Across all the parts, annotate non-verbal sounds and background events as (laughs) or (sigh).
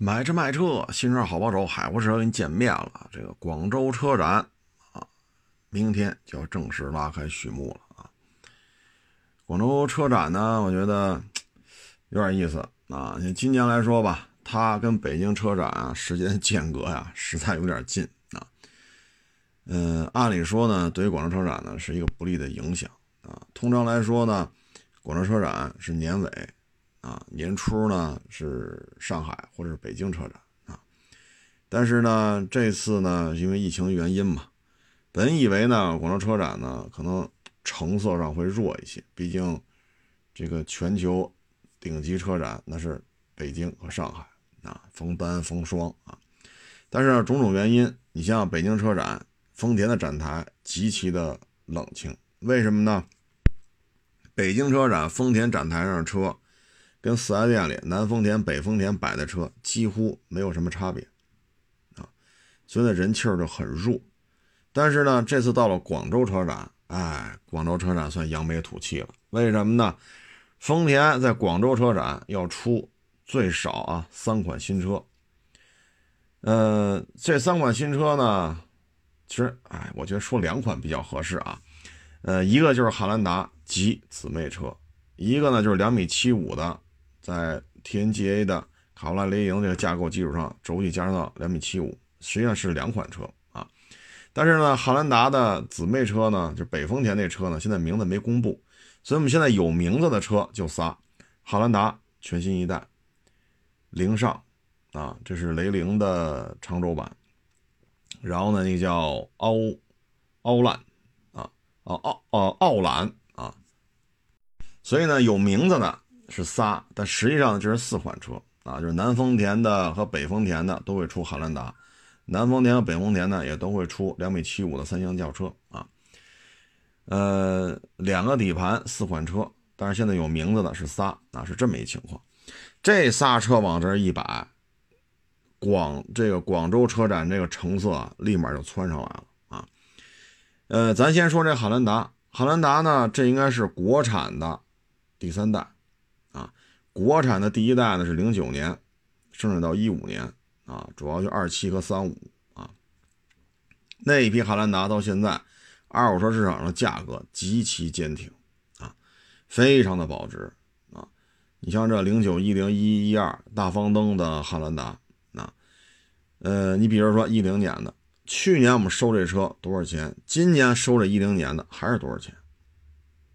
买车卖车，新车好帮手，海阔车跟你见面了。这个广州车展啊，明天就要正式拉开序幕了啊。广州车展呢，我觉得有点意思啊。像今年来说吧，它跟北京车展啊时间间隔呀，实在有点近啊。嗯，按理说呢，对于广州车展呢是一个不利的影响啊。通常来说呢，广州车展是年尾。啊，年初呢是上海或者是北京车展啊，但是呢这次呢因为疫情原因嘛，本以为呢广州车展呢可能成色上会弱一些，毕竟这个全球顶级车展那是北京和上海啊，逢单逢双啊，但是呢种种原因，你像北京车展，丰田的展台极其的冷清，为什么呢？北京车展丰田展台上的车。跟四 S 店里南丰田、北丰田摆的车几乎没有什么差别，啊，所以呢人气儿就很弱。但是呢，这次到了广州车展，哎，广州车展算扬眉吐气了。为什么呢？丰田在广州车展要出最少啊三款新车。呃，这三款新车呢，其实哎，我觉得说两款比较合适啊。呃，一个就是汉兰达及姊妹车，一个呢就是两米七五的。在 TNGA 的卡罗拉雷凌这个架构基础上，轴距加长到两米七五，实际上是两款车啊。但是呢，汉兰达的姊妹车呢，就北丰田那车呢，现在名字没公布，所以我们现在有名字的车就仨：汉兰达全新一代、凌尚啊，这是雷凌的长轴版，然后呢，那个叫奥奥兰啊，哦奥奥兰啊，所以呢，有名字的。是仨，但实际上就是四款车啊，就是南丰田的和北丰田的都会出汉兰达，南丰田和北丰田呢也都会出两米七五的三厢轿车啊。呃，两个底盘，四款车，但是现在有名字的是仨啊，是这么一情况。这仨车往这一摆，广这个广州车展这个成色啊立马就窜上来了啊。呃，咱先说这汉兰达，汉兰达呢，这应该是国产的第三代。国产的第一代呢是零九年生产到一五年啊，主要就二七和三五啊。那一批汉兰达到现在，二手车市场上价格极其坚挺啊，非常的保值啊。你像这零九、一零、一一、二大方灯的汉兰达啊，呃，你比如说一零年的，去年我们收这车多少钱？今年收这一零年的还是多少钱？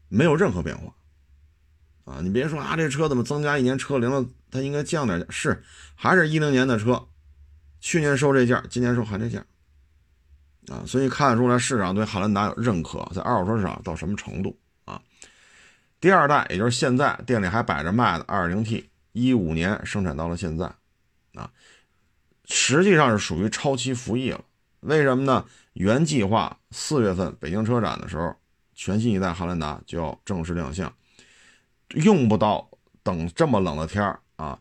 没有任何变化。啊，你别说啊，这车怎么增加一年车龄了？它应该降点价，是还是一零年的车，去年收这价，今年收还这价，啊，所以看得出来市场对汉兰达有认可，在二手车市场到什么程度啊？第二代，也就是现在店里还摆着卖的二零 T，一五年生产到了现在，啊，实际上是属于超期服役了。为什么呢？原计划四月份北京车展的时候，全新一代汉兰达就要正式亮相。用不到等这么冷的天儿啊，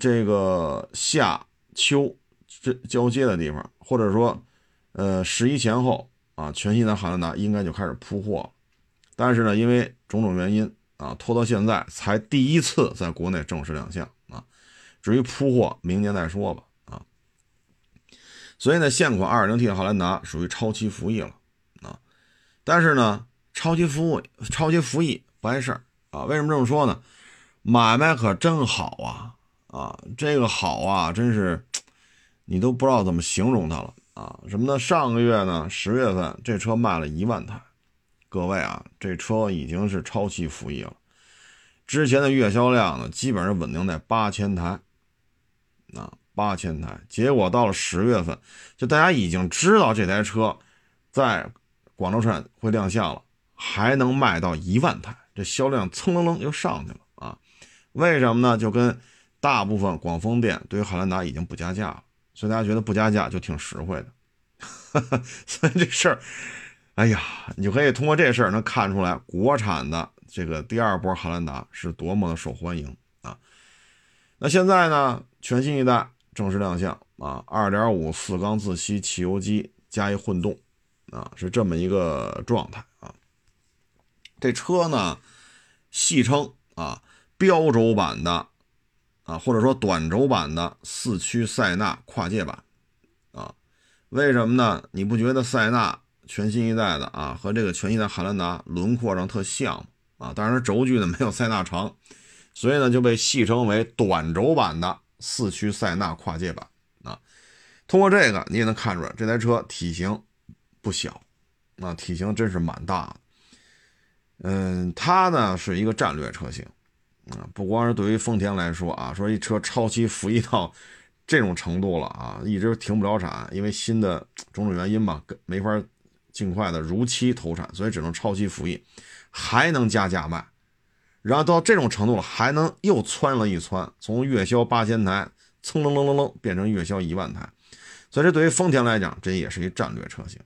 这个夏秋这交接的地方，或者说，呃十一前后啊，全新的汉兰达应该就开始铺货。但是呢，因为种种原因啊，拖到现在才第一次在国内正式亮相啊。至于铺货，明年再说吧啊。所以呢，现款 2.0T 的汉兰达属于超期服役了啊。但是呢，超期服务、超期服役不碍事儿。啊，为什么这么说呢？买卖可真好啊！啊，这个好啊，真是你都不知道怎么形容它了啊！什么呢？上个月呢，十月份这车卖了一万台，各位啊，这车已经是超期服役了。之前的月销量呢，基本上稳定在八千台，啊，八千台。结果到了十月份，就大家已经知道这台车在广州车展会亮相了，还能卖到一万台。这销量蹭楞楞又上去了啊！为什么呢？就跟大部分广丰店对于汉兰达已经不加价了，所以大家觉得不加价就挺实惠的。(laughs) 所以这事儿，哎呀，你就可以通过这事儿能看出来，国产的这个第二波汉兰达是多么的受欢迎啊！那现在呢，全新一代正式亮相啊，二点五四缸自吸汽油机加一混动啊，是这么一个状态啊。这车呢，戏称啊标轴版的啊，或者说短轴版的四驱塞纳跨界版啊。为什么呢？你不觉得塞纳全新一代的啊和这个全新的汉兰达轮廓上特像？啊，当然轴距呢没有塞纳长，所以呢就被戏称为短轴版的四驱塞纳跨界版啊。通过这个你也能看出来，这台车体型不小啊，体型真是蛮大的。嗯，它呢是一个战略车型啊，不光是对于丰田来说啊，说一车超期服役到这种程度了啊，一直停不了产，因为新的种种原因吧，没法尽快的如期投产，所以只能超期服役。还能加价卖，然后到这种程度了，还能又窜了一窜，从月销八千台蹭楞楞楞楞变成月销一万台，所以这对于丰田来讲，这也是一战略车型。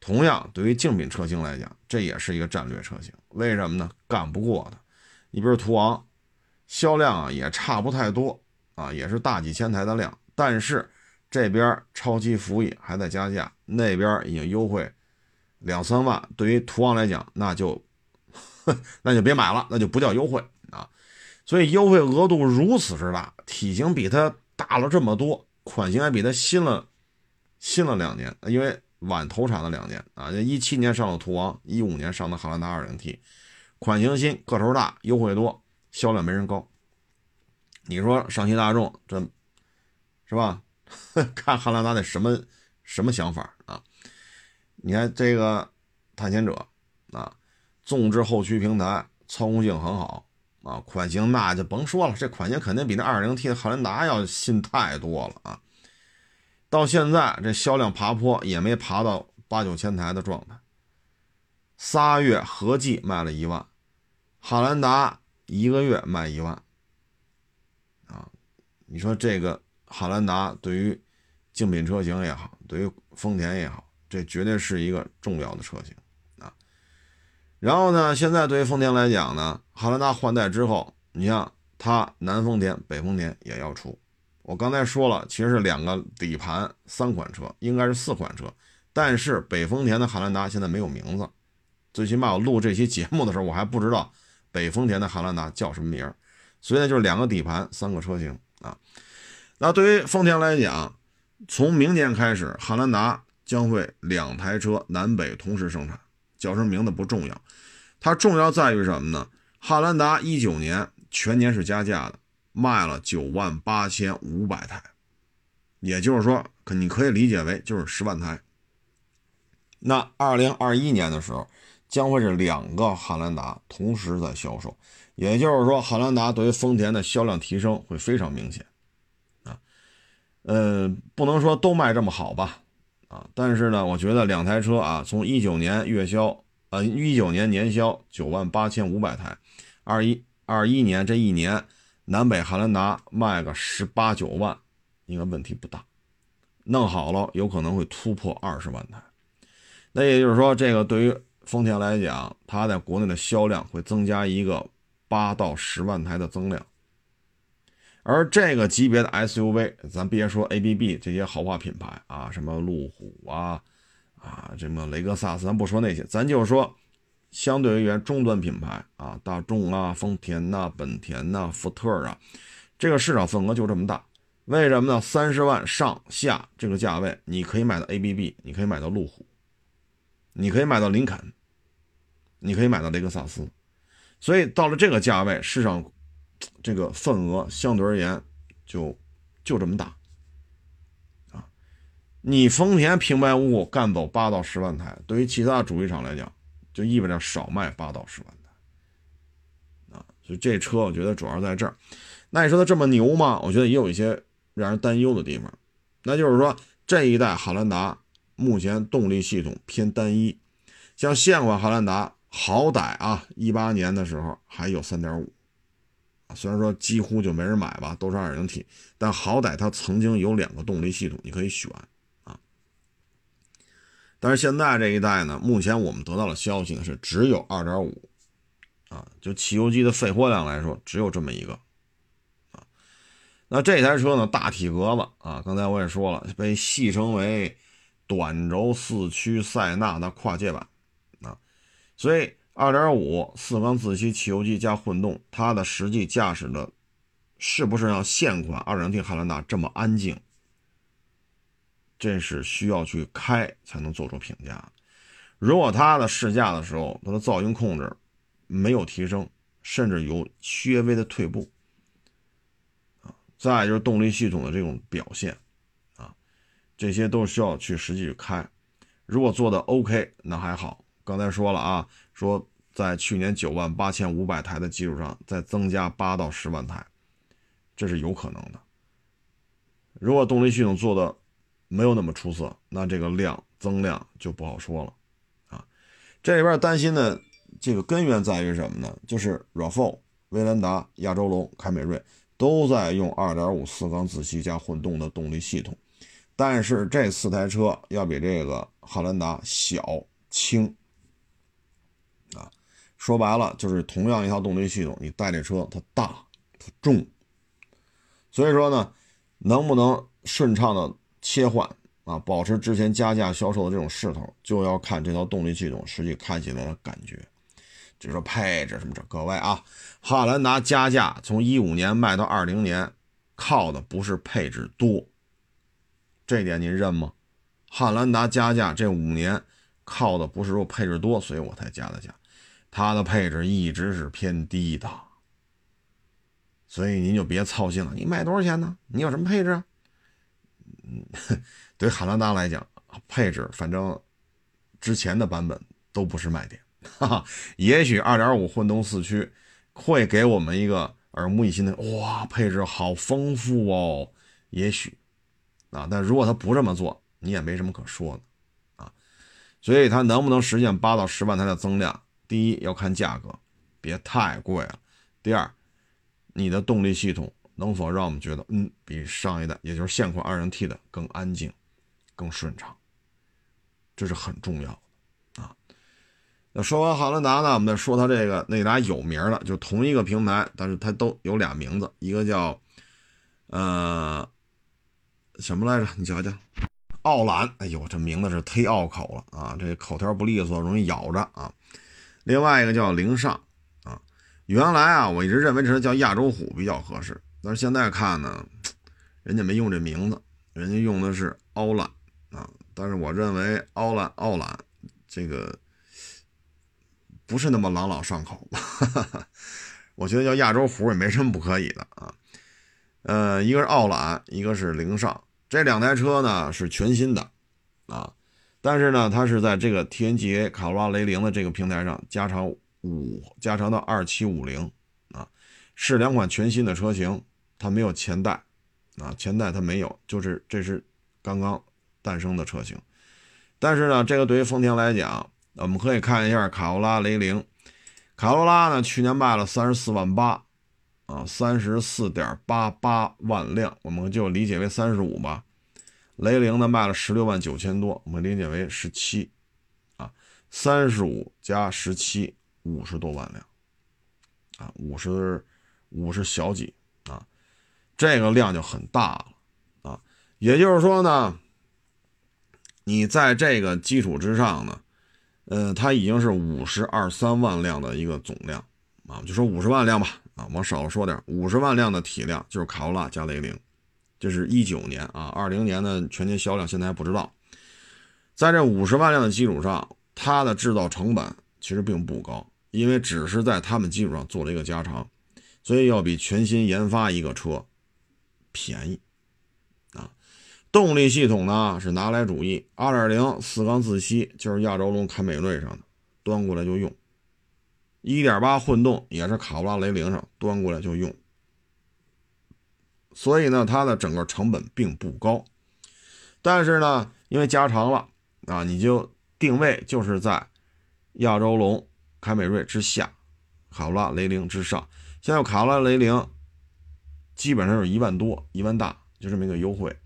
同样，对于竞品车型来讲，这也是一个战略车型。为什么呢？干不过它。你比如途昂，销量啊也差不太多啊，也是大几千台的量，但是这边超期服役还在加价，那边已经优惠两三万。对于途昂来讲，那就。(laughs) 那就别买了，那就不叫优惠啊！所以优惠额度如此之大，体型比它大了这么多，款型还比它新了新了两年，因为晚投产了两年啊！一七年上的途昂，一五年上的汉兰达 2.0T，款型新，个头大，优惠多，销量没人高。你说上汽大众这是吧？(laughs) 看汉兰达得什么什么想法啊？你看这个探险者啊。纵置后驱平台，操控性很好啊，款型那就甭说了，这款型肯定比那 2.0T 的汉兰达要新太多了啊。到现在这销量爬坡也没爬到八九千台的状态，仨月合计卖了一万，汉兰达一个月卖一万啊，你说这个汉兰达对于竞品车型也好，对于丰田也好，这绝对是一个重要的车型啊。然后呢？现在对于丰田来讲呢，汉兰达换代之后，你像它南丰田、北丰田也要出。我刚才说了，其实是两个底盘三款车，应该是四款车。但是北丰田的汉兰达现在没有名字，最起码我录这期节目的时候，我还不知道北丰田的汉兰达叫什么名儿。所以呢，就是两个底盘三个车型啊。那对于丰田来讲，从明年开始，汉兰达将会两台车南北同时生产。叫什么名字不重要，它重要在于什么呢？汉兰达一九年全年是加价的，卖了九万八千五百台，也就是说，可你可以理解为就是十万台。那二零二一年的时候，将会是两个汉兰达同时在销售，也就是说，汉兰达对于丰田的销量提升会非常明显啊。呃，不能说都卖这么好吧。啊，但是呢，我觉得两台车啊，从一九年月销，呃，一九年年销九万八千五百台，二一二一年这一年，南北汉兰达卖个十八九万，应该问题不大，弄好了有可能会突破二十万台。那也就是说，这个对于丰田来讲，它在国内的销量会增加一个八到十万台的增量。而这个级别的 SUV，咱别说 ABB 这些豪华品牌啊，什么路虎啊，啊，什么雷克萨斯，咱不说那些，咱就说相对而言中端品牌啊，大众啊、丰田呐、本田呐、福特啊，这个市场份额就这么大。为什么呢？三十万上下这个价位，你可以买到 ABB，你可以买到路虎，你可以买到林肯，你可以买到雷克萨斯。所以到了这个价位，市场。这个份额相对而言就就这么大啊！你丰田平白无故干走八到十万台，对于其他主机厂来讲，就意味着少卖八到十万台啊！所以这车我觉得主要在这儿。那你说它这么牛吗？我觉得也有一些让人担忧的地方，那就是说这一代汉兰达目前动力系统偏单一，像现款汉兰达好歹啊，一八年的时候还有三点五。虽然说几乎就没人买吧，都是二点零 T，但好歹它曾经有两个动力系统，你可以选。但是现在这一代呢，目前我们得到的消息呢是只有二点五啊，就汽油机的废货量来说，只有这么一个啊。那这台车呢，大体格子啊，刚才我也说了，被戏称为短轴四驱塞纳的跨界版啊，所以。二点五四缸自吸汽油机加混动，它的实际驾驶的是不是像现款 2.0T 汉兰达这么安静？这是需要去开才能做出评价。如果它的试驾的时候，它的噪音控制没有提升，甚至有略微的退步，啊，再就是动力系统的这种表现，啊，这些都需要去实际去开。如果做的 OK，那还好。刚才说了啊，说在去年九万八千五百台的基础上，再增加八到十万台，这是有可能的。如果动力系统做的没有那么出色，那这个量增量就不好说了啊。这里边担心的这个根源在于什么呢？就是 RAV4、威兰达、亚洲龙、凯美瑞都在用2.5四缸自吸加混动的动力系统，但是这四台车要比这个汉兰达小轻。说白了就是同样一套动力系统，你带这车它大它重，所以说呢，能不能顺畅的切换啊，保持之前加价销售的这种势头，就要看这套动力系统实际开起来的感觉。就说配置什么这，各位啊，汉兰达加价从一五年卖到二零年，靠的不是配置多，这点您认吗？汉兰达加价这五年靠的不是说配置多，所以我才加的价。它的配置一直是偏低的，所以您就别操心了。你卖多少钱呢？你有什么配置？嗯，嗯 (laughs) 对汉兰达来讲，配置反正之前的版本都不是卖点。哈哈，也许2.5混动四驱会给我们一个耳目一新的，哇，配置好丰富哦。也许啊，但如果它不这么做，你也没什么可说的啊。所以它能不能实现八到十万台的增量？第一要看价格，别太贵了。第二，你的动力系统能否让我们觉得，嗯，比上一代，也就是现款 2.0T 的更安静、更顺畅，这是很重要的啊。那说完汉兰达呢，我们再说它这个那俩有名的，就同一个平台，但是它都有俩名字，一个叫呃什么来着？你瞧瞧，奥兰。哎呦，这名字是忒拗口了啊，这口条不利索，容易咬着啊。另外一个叫凌尚，啊，原来啊，我一直认为这叫亚洲虎比较合适，但是现在看呢，人家没用这名字，人家用的是奥兰啊，但是我认为奥兰奥兰这个不是那么朗朗上口，哈 (laughs) 哈我觉得叫亚洲虎也没什么不可以的啊，呃，一个是奥兰，一个是凌尚，这两台车呢是全新的啊。但是呢，它是在这个 TNGA 卡罗拉雷凌的这个平台上加长五，加长到二七五零，是两款全新的车型，它没有前代啊，前代它没有，就是这是刚刚诞生的车型。但是呢，这个对于丰田来讲，我们可以看一下卡罗拉雷凌，卡罗拉呢去年卖了三十四万八啊，三十四点八八万辆，我们就理解为三十五吧。雷凌呢卖了十六万九千多，我们理解为十七，啊，三十五加十七，五十多万辆，啊，五十五十小几啊，这个量就很大了啊。也就是说呢，你在这个基础之上呢，呃，它已经是五十二三万辆的一个总量啊，就说五十万辆吧，啊，往少说点，五十万辆的体量就是卡罗拉加雷凌。这是一九年啊，二零年的全年销量现在还不知道。在这五十万辆的基础上，它的制造成本其实并不高，因为只是在他们基础上做了一个加长，所以要比全新研发一个车便宜啊。动力系统呢是拿来主义，二点零四缸自吸就是亚洲龙、凯美瑞上的，端过来就用；一点八混动也是卡罗拉、雷凌上端过来就用。所以呢，它的整个成本并不高，但是呢，因为加长了啊，你就定位就是在亚洲龙、凯美瑞之下，卡罗拉、雷凌之上。现在卡罗拉、雷凌基本上是一万多、一万大，就这么一个优惠。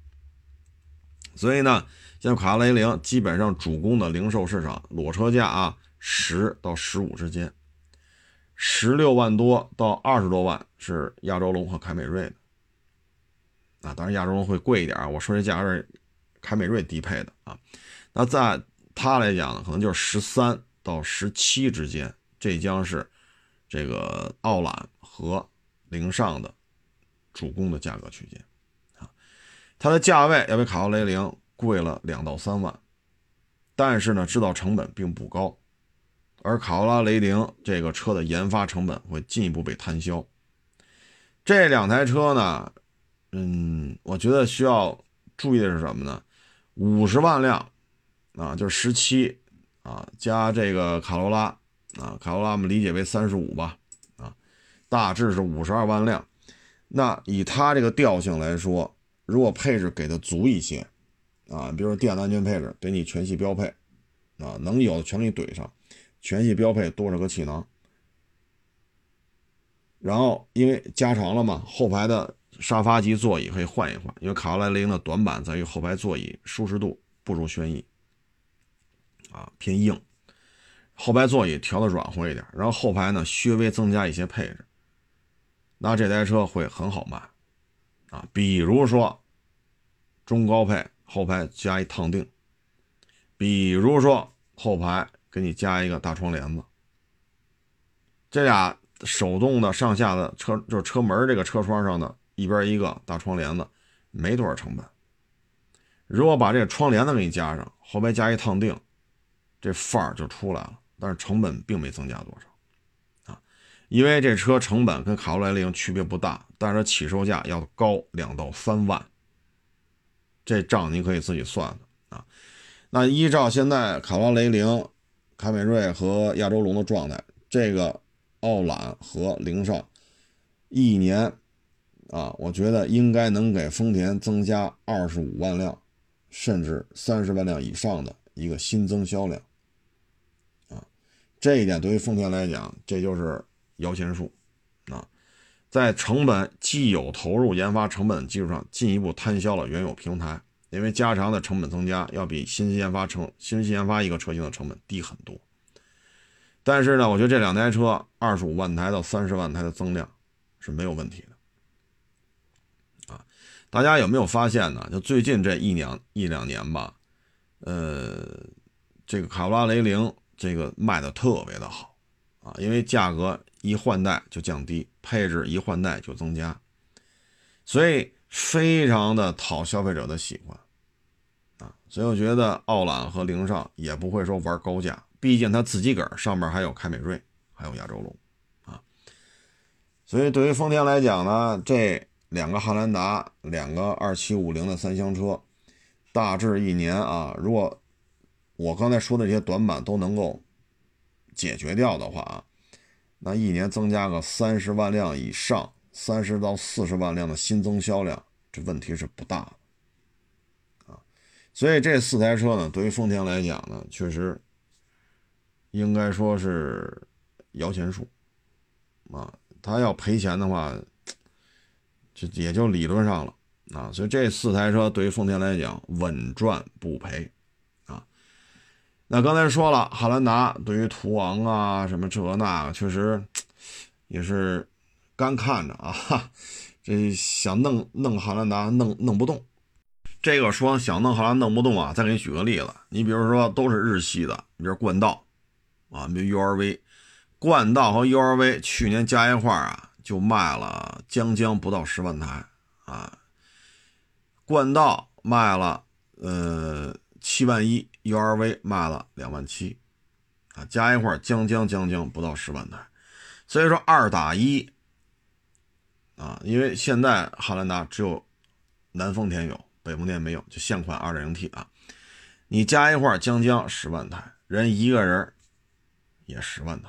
所以呢，现在卡罗拉、雷凌基本上主攻的零售市场裸车价啊，十到十五之间，十六万多到二十多万是亚洲龙和凯美瑞的。啊，当然亚洲龙会贵一点。我说这价格是凯美瑞低配的啊。那在它来讲呢，可能就是十三到十七之间，这将是这个奥朗和凌尚的主攻的价格区间啊，它的价位要比卡罗雷凌贵了两到三万，但是呢，制造成本并不高，而卡罗拉雷凌这个车的研发成本会进一步被摊销。这两台车呢，嗯，我觉得需要注意的是什么呢？五十万辆啊，就是十七啊，加这个卡罗拉啊，卡罗拉我们理解为三十五吧。大致是五十二万辆，那以它这个调性来说，如果配置给的足一些，啊，比如说电子安全配置给你全系标配，啊，能有的全给你怼上，全系标配多少个气囊，然后因为加长了嘛，后排的沙发及座椅可以换一换，因为卡罗来凌的短板在于后排座椅舒适度不如轩逸，啊，偏硬，后排座椅调的软和一点，然后后排呢稍微增加一些配置。那这台车会很好卖，啊，比如说中高配后排加一烫定，比如说后排给你加一个大窗帘子，这俩手动的上下的车就是车门这个车窗上的一边一个大窗帘子，没多少成本。如果把这个窗帘子给你加上，后排加一烫定，这范儿就出来了，但是成本并没增加多少。因为这车成本跟卡罗来零区别不大，但是起售价要高两到三万，这账你可以自己算的啊。那依照现在卡罗雷凌、凯美瑞和亚洲龙的状态，这个奥揽和凌尚一年啊，我觉得应该能给丰田增加二十五万辆，甚至三十万辆以上的一个新增销量啊。这一点对于丰田来讲，这就是。摇钱树，啊，在成本既有投入研发成本的基础上，进一步摊销了原有平台，因为加长的成本增加要比新研发成新研发一个车型的成本低很多。但是呢，我觉得这两台车二十五万台到三十万台的增量是没有问题的，啊，大家有没有发现呢？就最近这一两一两年吧，呃，这个卡罗拉雷凌这个卖的特别的好，啊，因为价格。一换代就降低，配置一换代就增加，所以非常的讨消费者的喜欢啊！所以我觉得奥朗和凌尚也不会说玩高价，毕竟它自己个儿上面还有凯美瑞，还有亚洲龙啊。所以对于丰田来讲呢，这两个汉兰达，两个二七五零的三厢车，大致一年啊，如果我刚才说的这些短板都能够解决掉的话啊。那一年增加个三十万辆以上，三十到四十万辆的新增销量，这问题是不大的啊。所以这四台车呢，对于丰田来讲呢，确实应该说是摇钱树啊。他要赔钱的话，就也就理论上了啊。所以这四台车对于丰田来讲，稳赚不赔。那刚才说了，汉兰达对于途昂啊什么这那个，确实 (tsk) 也是干看着啊。这想弄弄汉兰达，弄弄不动。这个说想弄汉兰弄不动啊，再给你举个例子，你比如说都是日系的，你比如冠道啊，比如 URV，冠道和 URV 去年加一块啊，就卖了将将不到十万台啊。冠道卖了呃七万一。URV 卖了两万七，啊，加一块将将将将不到十万台，所以说二打一，啊，因为现在汉兰达只有南丰田有，北丰田没有，就现款 2.0T 啊，你加一块将将十万台，人一个人也十万台，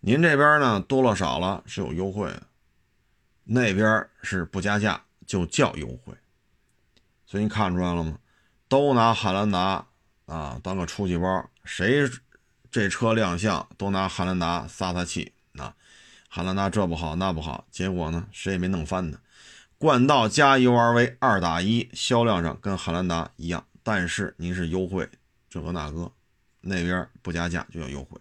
您这边呢多了少了是有优惠的，那边是不加价就叫优惠，所以你看出来了吗？都拿汉兰达。啊，当个出气包，谁这车亮相都拿汉兰达撒撒气啊！汉兰达这不好那不好，结果呢，谁也没弄翻它。冠道加 URV 二打一，销量上跟汉兰达一样，但是您是优惠这个那个，那边不加价就要优惠，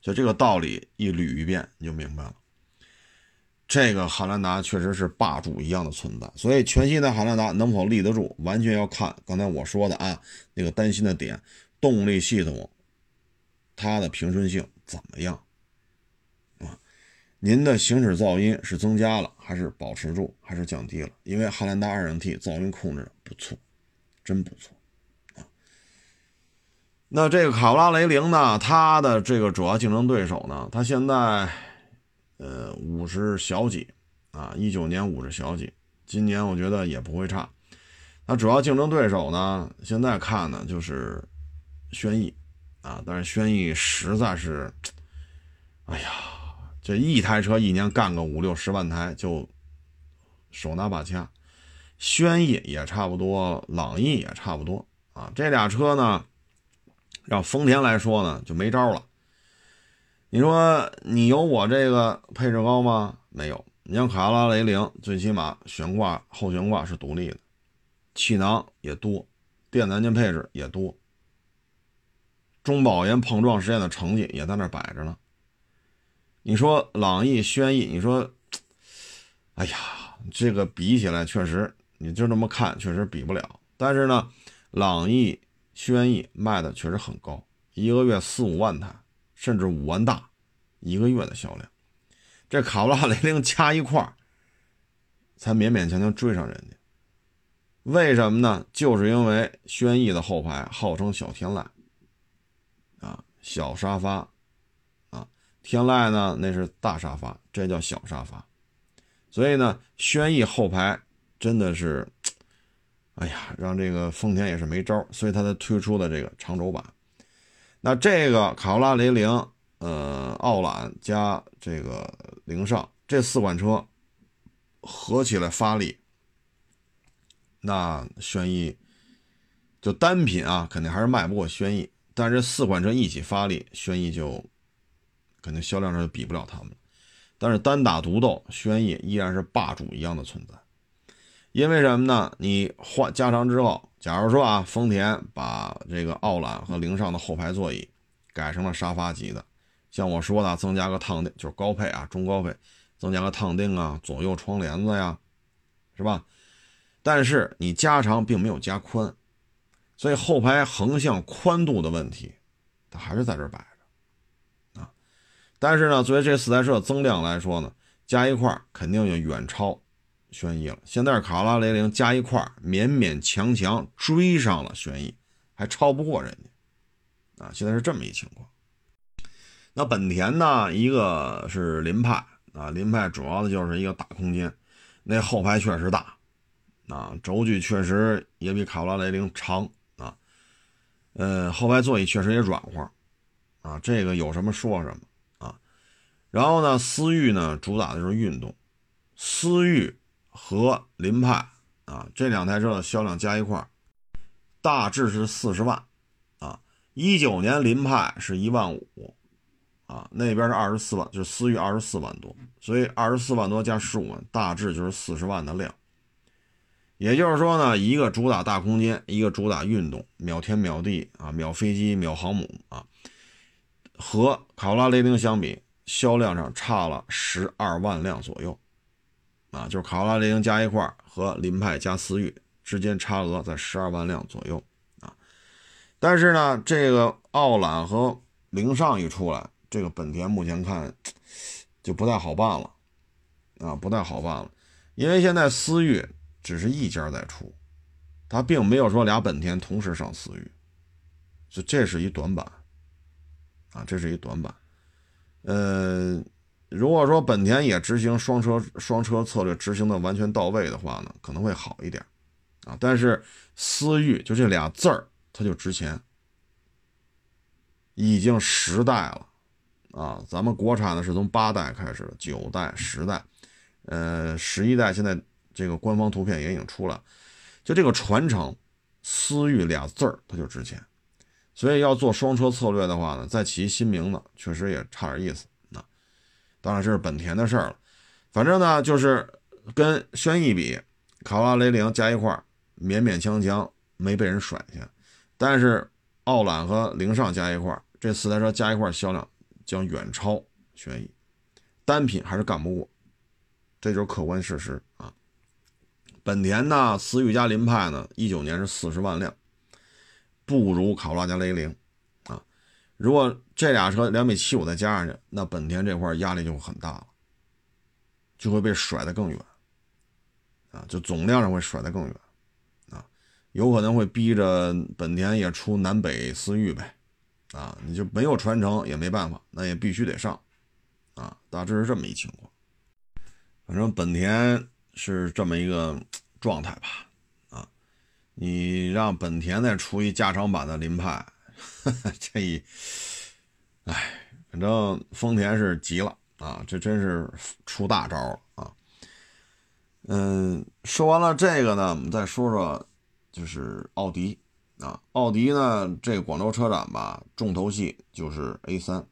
所以这个道理一捋一遍你就明白了。这个汉兰达确实是霸主一样的存在，所以全新的汉兰达能否立得住，完全要看刚才我说的啊那个担心的点，动力系统它的平顺性怎么样啊？您的行驶噪音是增加了还是？保持住，还是降低了？因为汉兰达 2.0T 噪音控制不错，真不错啊。那这个卡罗拉雷凌呢？它的这个主要竞争对手呢？它现在呃五十小几啊，一九年五十小几，今年我觉得也不会差。它主要竞争对手呢？现在看呢就是轩逸啊，但是轩逸实在是，哎呀，这一台车一年干个五六十万台就手拿把掐。轩逸也差不多，朗逸也差不多啊。这俩车呢，让丰田来说呢就没招了。你说你有我这个配置高吗？没有。你像卡罗拉雷凌，最起码悬挂后悬挂是独立的。气囊也多，电子安全配置也多，中保研碰撞实验的成绩也在那摆着呢。你说朗逸、轩逸，你说，哎呀，这个比起来确实，你就这么看，确实比不了。但是呢，朗逸、轩逸卖的确实很高，一个月四五万台，甚至五万大一个月的销量。这卡罗拉、雷凌加一块儿才勉勉强强追上人家。为什么呢？就是因为轩逸的后排号称小天籁，啊，小沙发，啊，天籁呢那是大沙发，这叫小沙发，所以呢，轩逸后排真的是，哎呀，让这个丰田也是没招，所以它才推出的这个长轴版。那这个卡罗拉雷凌，呃，奥揽加这个凌尚这四款车合起来发力。那轩逸就单品啊，肯定还是卖不过轩逸。但是四款车一起发力，轩逸就肯定销量上就比不了他们。但是单打独斗，轩逸依然是霸主一样的存在。因为什么呢？你换加长之后，假如说啊，丰田把这个奥朗和凌尚的后排座椅改成了沙发级的，像我说的，增加个烫钉，就是高配啊，中高配，增加个烫钉啊，左右窗帘子呀，是吧？但是你加长并没有加宽，所以后排横向宽度的问题，它还是在这摆着啊。但是呢，作为这四台车增量来说呢，加一块肯定就远超轩逸了。现在卡罗拉雷凌加一块勉勉强强追上了轩逸，还超不过人家啊。现在是这么一情况。那本田呢，一个是凌派啊，凌派主要的就是一个大空间，那后排确实大。啊，轴距确实也比卡罗拉雷凌长啊，呃，后排座椅确实也软和，啊，这个有什么说什么啊。然后呢，思域呢主打的就是运动，思域和凌派啊这两台车的销量加一块大致是四十万啊。一九年凌派是一万五啊，那边是二十四万，就是思域二十四万多，所以二十四万多加十五万，大致就是四十万的量。也就是说呢，一个主打大空间，一个主打运动，秒天秒地啊，秒飞机秒航母啊，和卡罗拉雷凌相比，销量上差了十二万辆左右，啊，就是卡罗拉雷凌加一块和凌派加思域之间差额在十二万辆左右啊。但是呢，这个奥朗和凌尚一出来，这个本田目前看就不太好办了啊，不太好办了，因为现在思域。只是一家在出，它并没有说俩本田同时上思域，就这是一短板啊，这是一短板。呃，如果说本田也执行双车双车策略执行的完全到位的话呢，可能会好一点啊。但是思域就这俩字儿，它就值钱，已经十代了啊。咱们国产的是从八代开始的，九代、十代，呃，十一代现在。这个官方图片也已经出了，就这个传承，思域俩字儿它就值钱，所以要做双车策略的话呢，再起新名字确实也差点意思。当然这是本田的事儿了，反正呢就是跟轩逸比，卡罗拉雷凌加一块勉勉强强没被人甩下，但是傲揽和凌尚加一块这四台车加一块销量将远超轩逸，单品还是干不过，这就是客观事实啊。本田呢，思域加凌派呢，一九年是四十万辆，不如卡罗拉加雷凌，如果这俩车两米七五再加上去，那本田这块压力就很大了，就会被甩得更远，啊，就总量上会甩得更远，啊，有可能会逼着本田也出南北思域呗，啊，你就没有传承也没办法，那也必须得上，啊，大致是这么一情况。反正本田是这么一个状态吧，啊，你让本田再出一加长版的凌派，(laughs) 这一，哎，反正丰田是急了啊，这真是出大招了啊。嗯，说完了这个呢，我们再说说就是奥迪啊，奥迪呢这个广州车展吧，重头戏就是 A3。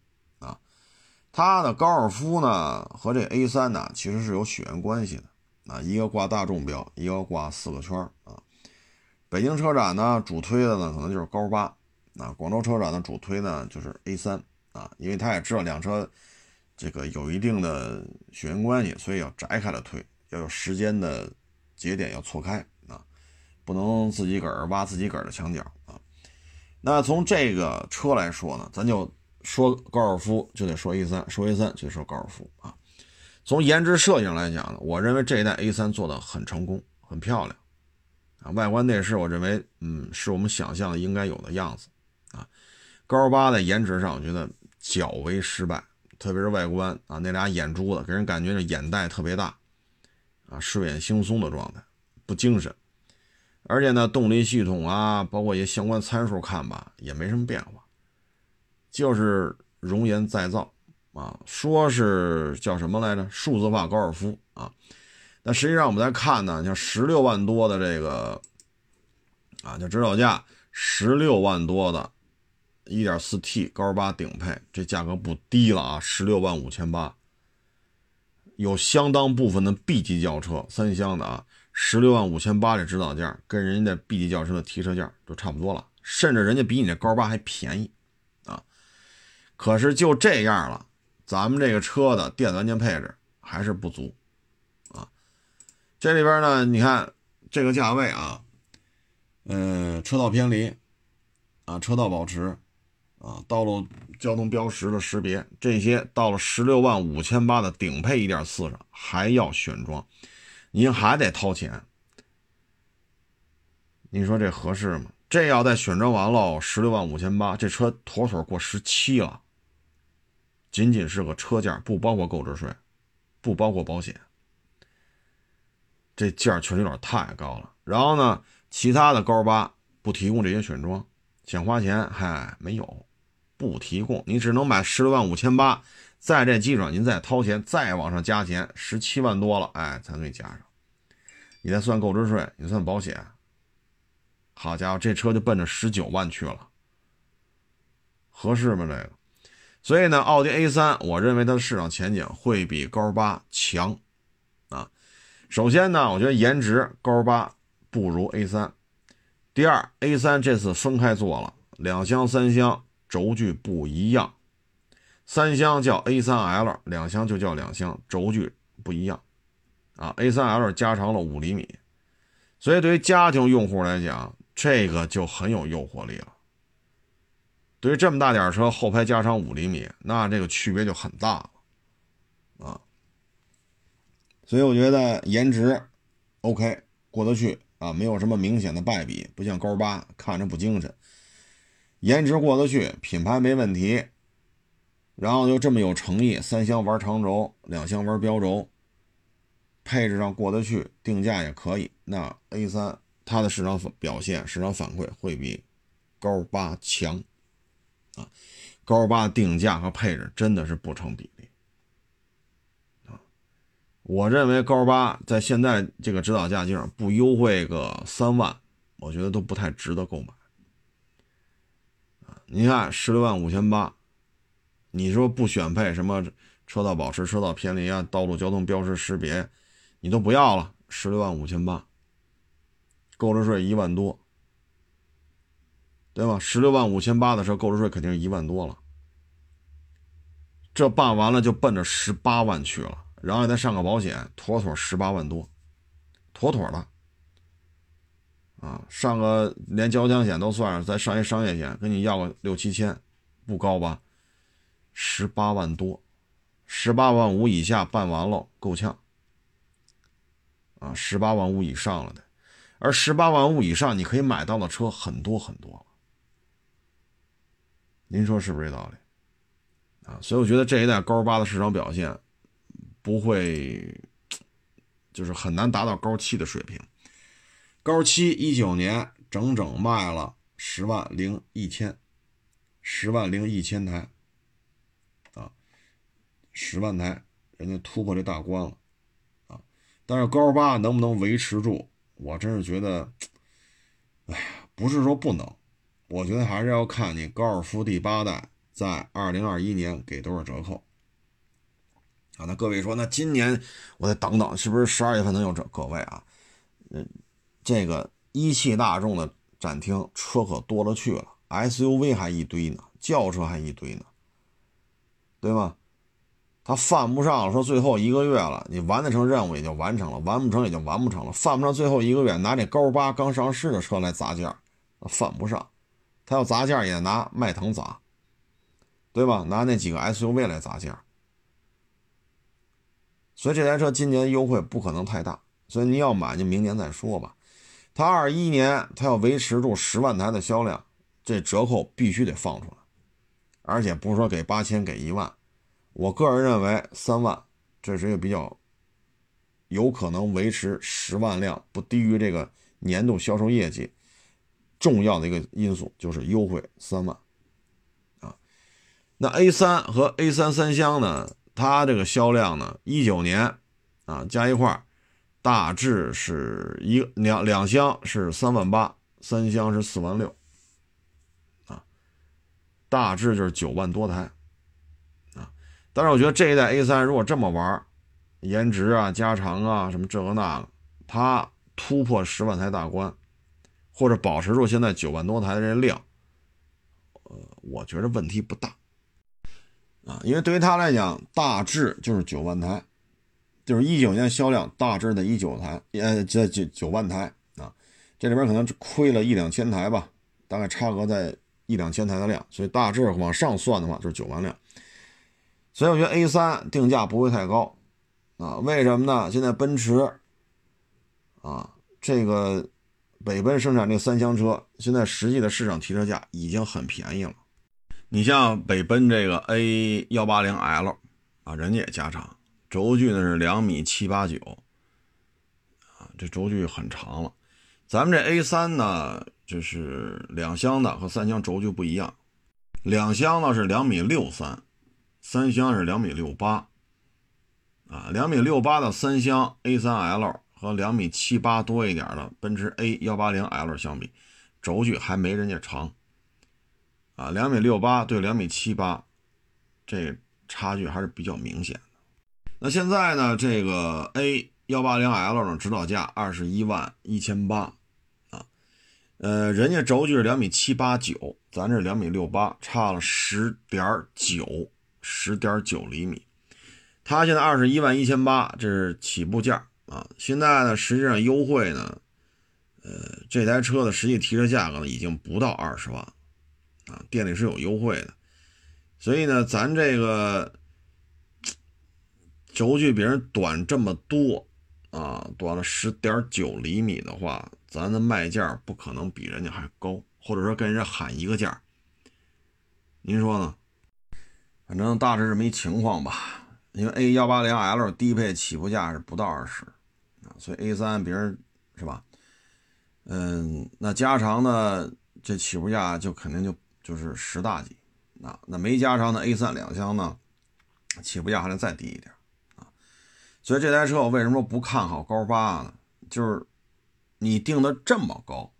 它的高尔夫呢和这 A3 呢其实是有血缘关系的啊，一个挂大众标，一个挂四个圈啊。北京车展呢主推的呢可能就是高八啊，广州车展的主推呢就是 A3 啊，因为他也知道两车这个有一定的血缘关系，所以要摘开了推，要有时间的节点要错开啊，不能自己个儿挖自己个儿的墙角啊。那从这个车来说呢，咱就。说高尔夫就得说 A3，说 A3 就得说高尔夫啊。从颜值设计来讲呢，我认为这一代 A3 做的很成功，很漂亮啊。外观内饰，我认为嗯是我们想象的应该有的样子。高八在颜值上，我觉得较为失败，特别是外观啊，那俩眼珠子给人感觉这眼袋特别大啊，睡眼惺忪的状态，不精神。而且呢，动力系统啊，包括一些相关参数看吧，也没什么变化。就是容颜再造啊，说是叫什么来着？数字化高尔夫啊，但实际上我们在看呢，像十六万多的这个啊，就指导价十六万多的 1.4T 高八顶配，这价格不低了啊，十六万五千八，有相当部分的 B 级轿车三厢的啊，十六万五千八这指导价跟人家的 B 级轿车的提车价都差不多了，甚至人家比你这高八还便宜啊。可是就这样了，咱们这个车的电子安全配置还是不足啊。这里边呢，你看这个价位啊，嗯，车道偏离啊，车道保持啊，道路交通标识的识别，这些到了十六万五千八的顶配一点四上还要选装，您还得掏钱，你说这合适吗？这要再选装完了，十六万五千八，这车妥妥过十七了。仅仅是个车价，不包括购置税，不包括保险，这价确实有点太高了。然后呢，其他的高八不提供这些选装，想花钱嗨没有，不提供，你只能买十六万五千八，在这基础上您再掏钱，再往上加钱，十七万多了，哎，才能给加上。你再算购置税，你算保险，好家伙，这车就奔着十九万去了，合适吗？这个？所以呢，奥迪 A3，我认为它的市场前景会比高八强，啊，首先呢，我觉得颜值高八不如 A3。第二，A3 这次分开做了两厢、三厢，轴距不一样，三厢叫 A3L，两厢就叫两厢，轴距不一样，啊，A3L 加长了五厘米，所以对于家庭用户来讲，这个就很有诱惑力了。对于这么大点车，后排加长五厘米，那这个区别就很大了，啊，所以我觉得颜值 OK 过得去啊，没有什么明显的败笔，不像高八看着不精神，颜值过得去，品牌没问题，然后就这么有诚意，三厢玩长轴，两厢玩标轴，配置上过得去，定价也可以，那 A3 它的市场表现、市场反馈会比高八强。啊，高八定价和配置真的是不成比例啊！我认为高八在现在这个指导价上不优惠个三万，我觉得都不太值得购买！你看十六万五千八，你说不选配什么车道保持、车道偏离啊、道路交通标识识别，你都不要了，十六万五千八，购置税一万多。对吧？十六万五千八的车，购置税肯定是一万多了。这办完了就奔着十八万去了，然后再上个保险，妥妥十八万多，妥妥的。啊，上个连交强险都算上，再上一商业险，跟你要个六七千，不高吧？十八万多，十八万五以下办完了，够呛啊，十八万五以上了的，而十八万五以上你可以买到的车很多很多。您说是不是这道理？啊，所以我觉得这一代高八的市场表现不会，就是很难达到高七的水平。高七一九年整整卖了十万零一千，十万零一千台，啊，十万台，人家突破这大关了，啊，但是高八能不能维持住？我真是觉得，哎呀，不是说不能。我觉得还是要看你高尔夫第八代在二零二一年给多少折扣啊？那各位说，那今年我再等等，是不是十二月份能有折？各位啊，嗯，这个一汽大众的展厅车可多了去了，SUV 还一堆呢，轿车还一堆呢，对吧？他犯不上说最后一个月了，你完得成任务也就完成了，完不成也就完不成了，犯不上最后一个月拿这高八刚上市的车来砸价，犯不上。他要砸价也拿迈腾砸，对吧？拿那几个 SUV 来砸价，所以这台车今年优惠不可能太大，所以你要买就明年再说吧。他二一年他要维持住十万台的销量，这折扣必须得放出来，而且不是说给八千给一万，我个人认为三万这是一个比较有可能维持十万辆不低于这个年度销售业绩。重要的一个因素就是优惠三万，啊，那 A 三和 A 三三厢呢，它这个销量呢，一九年啊加一块儿大致是一两两厢是三万八，三厢是四万六，啊，大致就是九万多台，啊，但是我觉得这一代 A 三如果这么玩，颜值啊、加长啊什么这个那个，它突破十万台大关。或者保持住现在九万多台的这量，呃，我觉得问题不大，啊，因为对于他来讲，大致就是九万台，就是一九年销量大致的一九台，呃，这九九万台啊，这里边可能亏了一两千台吧，大概差额在一两千台的量，所以大致往上算的话就是九万辆，所以我觉得 A 三定价不会太高，啊，为什么呢？现在奔驰，啊，这个。北奔生产这三厢车，现在实际的市场提车价已经很便宜了。你像北奔这个 A 幺八零 L 啊，人家也加长，轴距呢是两米七八九啊，这轴距很长了。咱们这 A 三呢，就是两厢的和三厢轴距不一样，两厢呢是两米六三，三厢是两米六八啊，两米六八的三厢 A 三 L。和两米七八多一点的奔驰 A 幺八零 L 相比，轴距还没人家长啊，两米六八对两米七八，这差距还是比较明显。那现在呢，这个 A 幺八零 L 呢，指导价二十一万一千八啊，呃，人家轴距是两米七八九，咱这两米六八，差了十点九十点九厘米。它现在二十一万一千八，这是起步价。啊，现在呢，实际上优惠呢，呃，这台车的实际提车价格呢，已经不到二十万，啊，店里是有优惠的，所以呢，咱这个轴距比人短这么多，啊，短了十点九厘米的话，咱的卖价不可能比人家还高，或者说跟人家喊一个价，您说呢？反正大致这么一情况吧，因为 A 幺八零 L 低配起步价是不到二十。所以 A 三别人是吧？嗯，那加长的？这起步价就肯定就就是十大几啊。那没加长的 A 三两厢呢，起步价还能再低一点。所以这台车我为什么不看好高八呢？就是你定的这么高，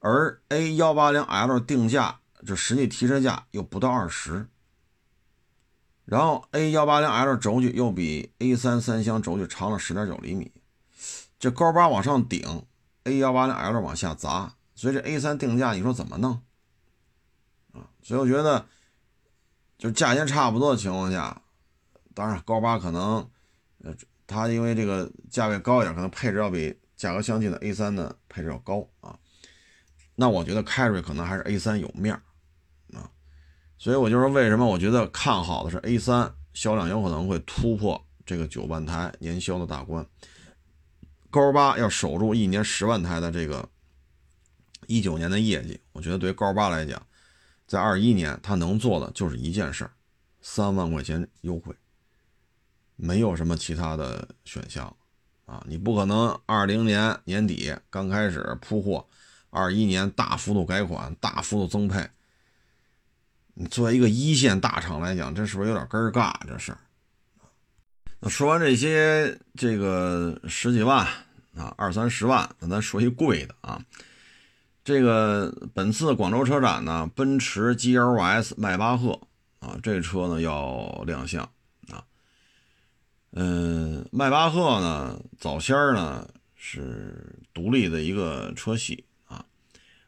而 A 幺八零 L 定价就实际提车价又不到二十，然后 A 幺八零 L 轴距又比 A 三三厢轴距长了十点九厘米。这高八往上顶，A 幺八零 L 往下砸，所以这 A 三定价你说怎么弄啊？所以我觉得，就价钱差不多的情况下，当然高八可能，呃，它因为这个价位高一点，可能配置要比价格相近的 A 三的配置要高啊。那我觉得凯瑞可能还是 A 三有面啊。所以我就说，为什么我觉得看好的是 A 三销量有可能会突破这个九万台年销的大关。高八要守住一年十万台的这个一九年的业绩，我觉得对于高八来讲，在二一年他能做的就是一件事儿，三万块钱优惠，没有什么其他的选项啊！你不可能二零年年底刚开始铺货，二一年大幅度改款、大幅度增配。你作为一个一线大厂来讲，这是不是有点尴尬？这事儿。那说完这些，这个十几万啊，二三十万，那咱说一贵的啊。这个本次广州车展呢，奔驰 GLS 迈巴赫啊，这车呢要亮相。嗯，迈巴赫呢，早先呢是独立的一个车系啊，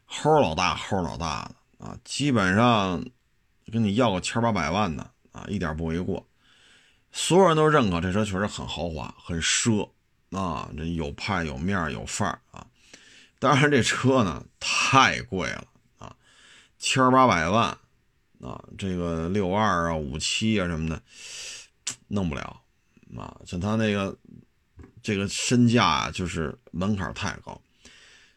齁老大，齁老大的啊，基本上。跟你要个千八百万的啊，一点不为过。所有人都认可这车确实很豪华、很奢啊，这有派有面有范儿啊。当然这车呢太贵了啊，千八百万啊，这个六二啊、五七啊什么的弄不了啊。像他那个这个身价啊，就是门槛太高。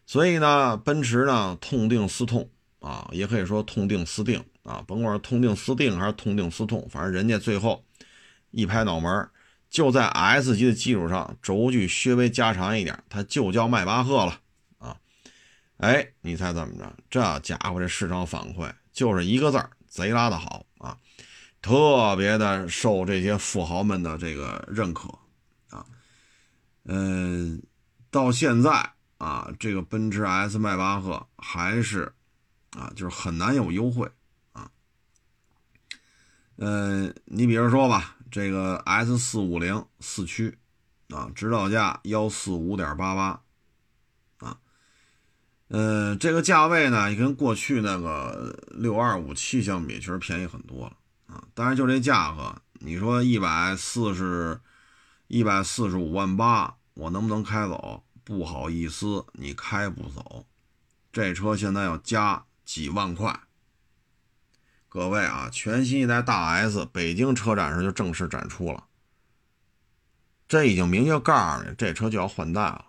所以呢，奔驰呢痛定思痛啊，也可以说痛定思定。啊，甭管是痛定思定还是痛定思痛，反正人家最后一拍脑门，就在 S 级的基础上轴距稍微加长一点，它就叫迈巴赫了啊！哎，你猜怎么着？这家伙这市场反馈就是一个字儿，贼拉的好啊！特别的受这些富豪们的这个认可啊。嗯，到现在啊，这个奔驰 S 迈巴赫还是啊，就是很难有优惠啊。嗯，你比如说吧，这个 S 四五零四驱啊，指导价幺四五点八八啊，嗯，这个价位呢，也跟过去那个六二五七相比，确实便宜很多了啊。当然，就这价格，你说一百四十，一百四十五万八，我能不能开走？不好意思，你开不走。这车现在要加几万块。各位啊，全新一代大 S 北京车展上就正式展出了，这已经明确告诉你，这车就要换代了。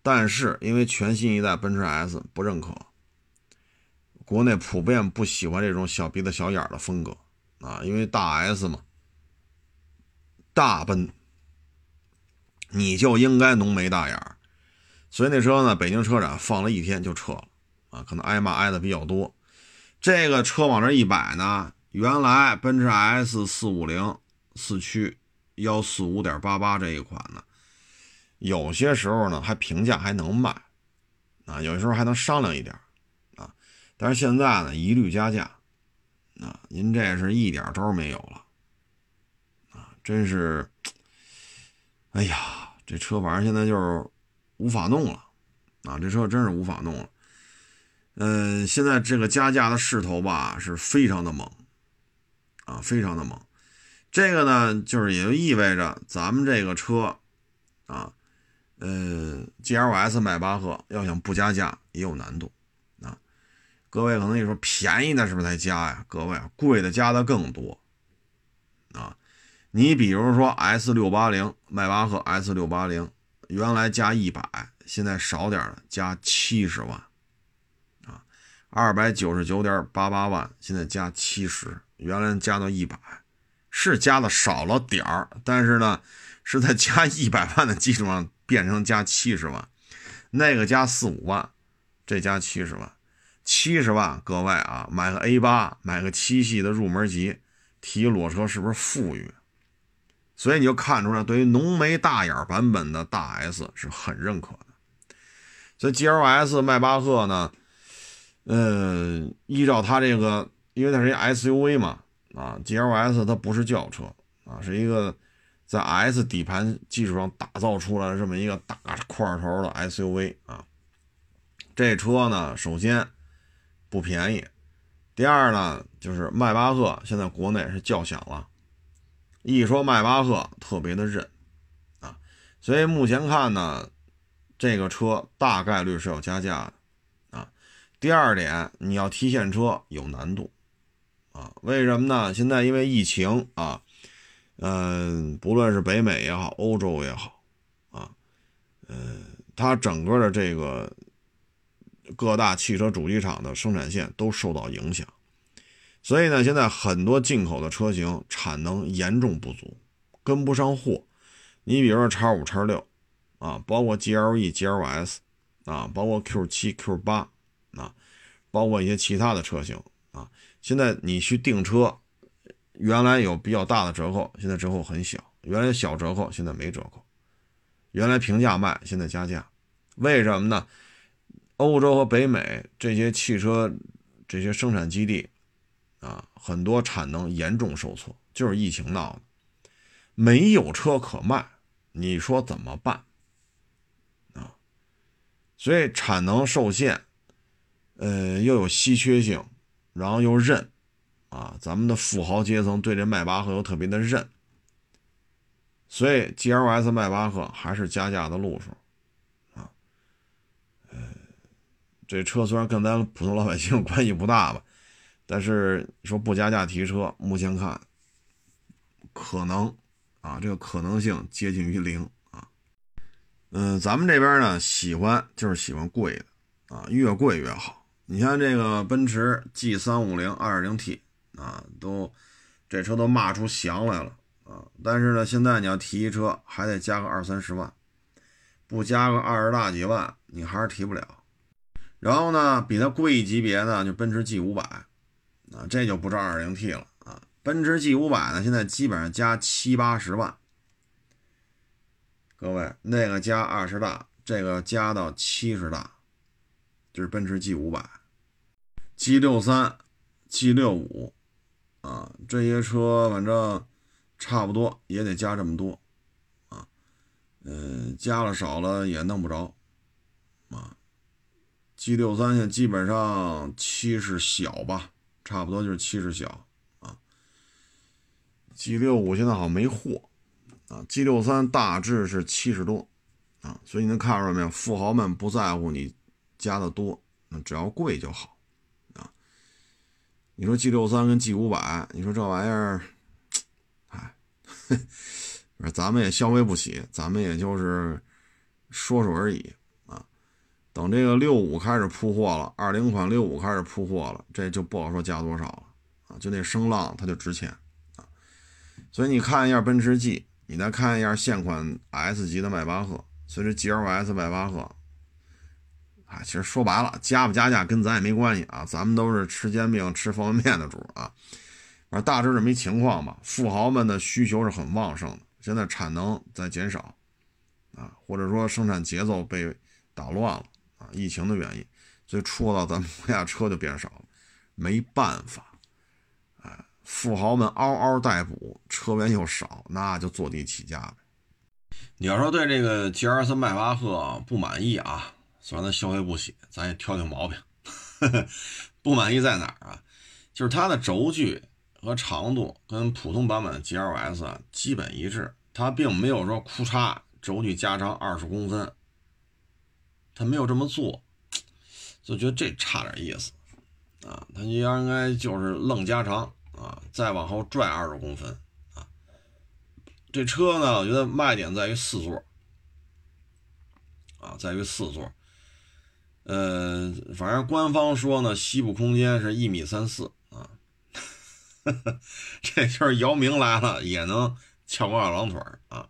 但是因为全新一代奔驰 S 不认可，国内普遍不喜欢这种小鼻子小眼的风格啊，因为大 S 嘛，大奔，你就应该浓眉大眼儿所以那车呢，北京车展放了一天就撤了啊，可能挨骂挨的比较多。这个车往这一摆呢，原来奔驰 S 四五零四驱幺四五点八八这一款呢，有些时候呢还平价还能卖，啊，有些时候还能商量一点，啊，但是现在呢一律加价，啊，您这是一点招没有了，啊，真是，哎呀，这车反正现在就是无法弄了，啊，这车真是无法弄了。嗯，现在这个加价的势头吧，是非常的猛，啊，非常的猛。这个呢，就是也就意味着咱们这个车，啊，呃，GLS 迈巴赫要想不加价也有难度，各位可能你说便宜的是不是才加呀？各位，贵的加的更多，啊，你比如说 S 六八零迈巴赫 S 六八零，原来加一百，现在少点了加七十万啊。二百九十九点八八万，现在加七十，原来加到一百，是加的少了点儿，但是呢，是在加一百万的基础上变成加七十万，那个加四五万，这加七十万，七十万，各位啊，买个 A 八，买个七系的入门级，提裸车是不是富裕？所以你就看出来，对于浓眉大眼版本的大 S 是很认可的。所以 GLS 迈巴赫呢？嗯，依照它这个，因为它是一 SUV 嘛，啊，GLS 它不是轿车啊，是一个在 S 底盘基础上打造出来的这么一个大块头的 SUV 啊。这车呢，首先不便宜，第二呢，就是迈巴赫现在国内是叫响了，一说迈巴赫特别的认啊，所以目前看呢，这个车大概率是要加价的啊。第二点，你要提现车有难度，啊，为什么呢？现在因为疫情啊，嗯，不论是北美也好，欧洲也好，啊，嗯，它整个的这个各大汽车主机厂的生产线都受到影响，所以呢，现在很多进口的车型产能严重不足，跟不上货。你比如说叉五、叉六啊，包括 GLE、GLS 啊，包括 Q 七、Q 八啊，包括一些其他的车型啊，现在你去订车，原来有比较大的折扣，现在折扣很小；原来小折扣，现在没折扣。原来平价卖，现在加价，为什么呢？欧洲和北美这些汽车这些生产基地啊，很多产能严重受挫，就是疫情闹的，没有车可卖，你说怎么办？啊，所以产能受限，呃，又有稀缺性，然后又认，啊，咱们的富豪阶层对这迈巴赫又特别的认。所以，G L S 迈巴赫还是加价的路数，啊，呃，这车虽然跟咱普通老百姓 (laughs) 关系不大吧，但是说不加价提车，目前看可能啊，这个可能性接近于零啊。嗯，咱们这边呢，喜欢就是喜欢贵的啊，越贵越好。你像这个奔驰 G 三五零二点零 T 啊，都这车都骂出翔来了。啊，但是呢，现在你要提一车，还得加个二三十万，不加个二十大几万，你还是提不了。然后呢，比它贵一级别呢，就奔驰 G 五百，啊，这就不是二点零 T 了啊。奔驰 G 五百呢，现在基本上加七八十万。各位，那个加二十大，这个加到七十大，就是奔驰 G 五百、G 六三、G 六五，啊，这些车反正。差不多也得加这么多，啊，嗯，加了少了也弄不着，啊，G 六三现在基本上七是小吧，差不多就是七是小，啊，G 六五现在好像没货，啊，G 六三大致是七十多，啊，所以你能看出来没有？富豪们不在乎你加的多，只要贵就好，啊，你说 G 六三跟 G 五百，你说这玩意儿。(laughs) 咱们也消费不起，咱们也就是说说而已。等这个六五开始铺货了，二零款六五开始铺货了，这就不好说加多少了啊。就那声浪它就值钱啊。所以你看一下奔驰 G，你再看一下现款 S 级的迈巴赫，随着 GLS 迈巴赫，啊，其实说白了，加不加价跟咱也没关系啊。咱们都是吃煎饼、吃方便面的主啊。反正大致这么一情况吧，富豪们的需求是很旺盛的，现在产能在减少，啊，或者说生产节奏被打乱了，疫情的原因，所以出到咱们国家车就变少了，没办法，哎，富豪们嗷嗷待哺，车源又少，那就坐地起价呗。你要说对这个 G R 三迈巴赫不满意啊，虽然咱消费不起，咱也挑挑毛病，(laughs) 不满意在哪儿啊？就是它的轴距。和长度跟普通版本的 GLS 基本一致，它并没有说库嚓轴距加长二十公分，他没有这么做，就觉得这差点意思啊，他应该就是愣加长啊，再往后拽二十公分啊。这车呢，我觉得卖点在于四座啊，在于四座，呃，反正官方说呢，西部空间是一米三四啊。(laughs) 这就是姚明来了也能翘个二郎腿啊！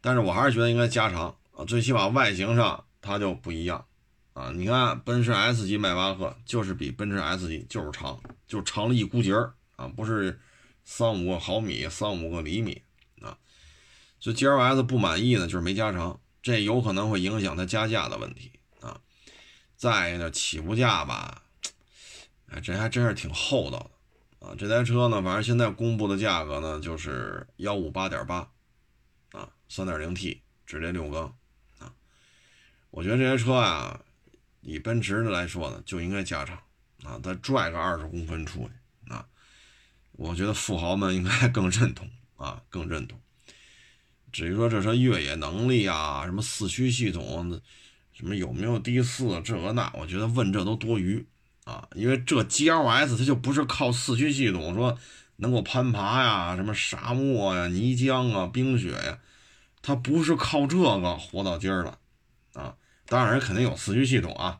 但是我还是觉得应该加长啊，最起码外形上它就不一样啊！你看奔驰 S 级迈巴赫就是比奔驰 S 级就是长，就长了一股节儿啊，不是三五个毫米、三五个厘米啊！所以 GLS 不满意呢，就是没加长，这有可能会影响它加价的问题啊！再一个起步价吧，哎，这还真是挺厚道的。啊，这台车呢，反正现在公布的价格呢，就是幺五八点八，啊，三点零 T 直列六缸，我觉得这些车啊，以奔驰的来说呢，就应该加长，啊，再拽个二十公分出去，啊，我觉得富豪们应该 (laughs) 更认同，啊，更认同。至于说这车越野能力啊，什么四驱系统，什么有没有低四这个那，我觉得问这都多余。啊，因为这 G L S 它就不是靠四驱系统说能够攀爬呀，什么沙漠呀、泥浆啊、冰雪呀，它不是靠这个活到今儿了。当然，肯定有四驱系统啊，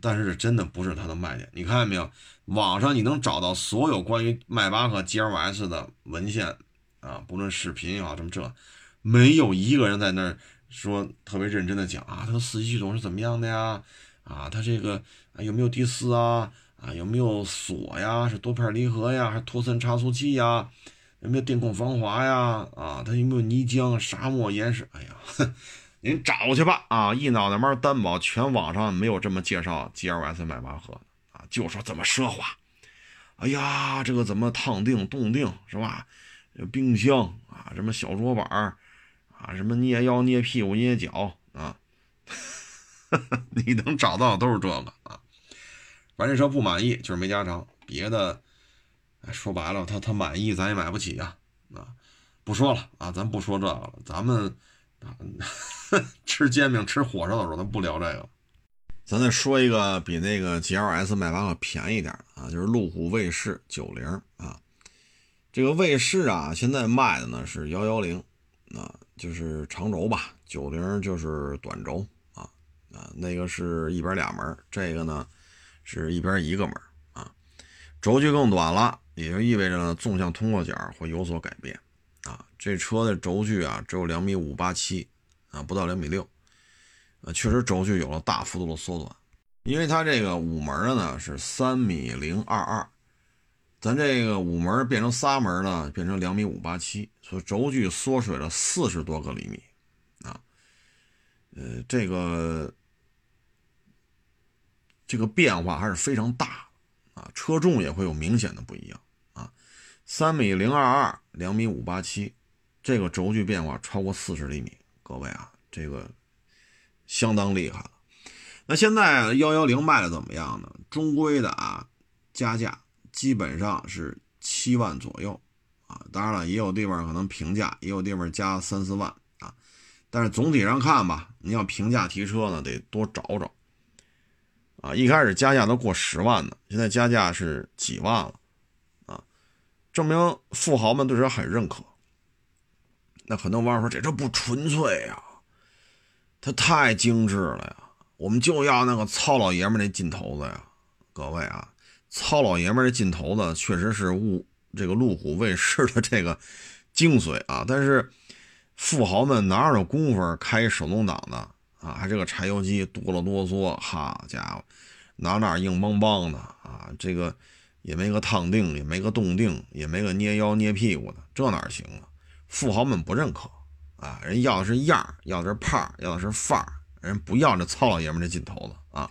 但是真的不是它的卖点。你看见没有？网上你能找到所有关于迈巴赫 GLS 的文献啊，不论视频也好，什么这，没有一个人在那儿说特别认真的讲啊，它的四驱系统是怎么样的呀？啊，它这个啊有没有第四啊？啊，有没有锁呀？是多片离合呀，还是托森差速器呀？有没有电控防滑呀？啊，它有没有泥浆、沙漠、岩石？哎呀，哼 (laughs) 您找去吧！啊，一脑袋毛担保，全网上没有这么介绍 GLS 迈巴赫的啊，就说这么奢华。哎呀，这个怎么烫定、冻定是吧？冰箱啊，什么小桌板啊，什么捏腰、捏屁股、捏脚啊，(laughs) 你能找到都是这个啊。反正这车不满意，就是没加长。别的，说白了，他他满意，咱也买不起呀。啊，不说了啊，咱不说这个了。咱们啊 (laughs) 吃煎饼、吃火烧的时候，咱不聊这个。咱再说一个比那个 GLS 迈巴赫便宜点啊，就是路虎卫士九零啊。这个卫士啊，现在卖的呢是幺幺零，啊，就是长轴吧。九零就是短轴啊啊，那个是一边俩门，这个呢。是一边一个门啊，轴距更短了，也就意味着纵向通过角会有所改变。这车的轴距啊只有两米五八七啊，不到两米六，啊，确实轴距有了大幅度的缩短。因为它这个五门的呢是三米零二二，咱这个五门变成仨门呢变成两米五八七，所以轴距缩水了四十多个厘米啊。呃，这个。这个变化还是非常大啊，车重也会有明显的不一样啊。三米零二二，两米五八七，这个轴距变化超过四十厘米，各位啊，这个相当厉害了。那现在幺幺零卖的怎么样呢？中规的啊，加价基本上是七万左右啊。当然了，也有地方可能平价，也有地方加三四万啊。但是总体上看吧，你要平价提车呢，得多找找。啊，一开始加价都过十万呢，现在加价是几万了，啊，证明富豪们对这很认可。那很多网友说这车不纯粹呀，它太精致了呀，我们就要那个糙老爷们那劲头子呀。各位啊，糙老爷们的劲头子确实是物这个路虎卫士的这个精髓啊，但是富豪们哪有功夫开手动挡的？啊，还这个柴油机哆了哆嗦，好家伙，哪哪硬邦邦的啊！这个也没个烫定，也没个冻定，也没个捏腰捏屁股的，这哪行啊？富豪们不认可啊，人要的是样要的是派要的是范儿，人不要这糙老爷们这劲头子啊！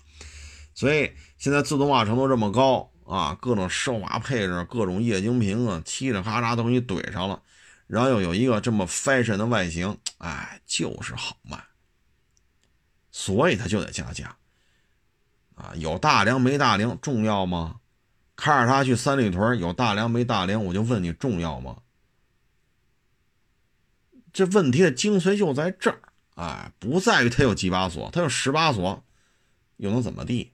所以现在自动化程度这么高啊，各种奢华配置，各种液晶屏啊，嘁哩咔嚓都给你怼上了，然后又有一个这么 fashion 的外形，哎，就是好卖。所以他就得加价，啊，有大梁没大梁重要吗？开着它去三里屯，有大梁没大梁，我就问你重要吗？这问题的精髓就在这儿，哎，不在于它有几把锁，它有十把锁，又能怎么地？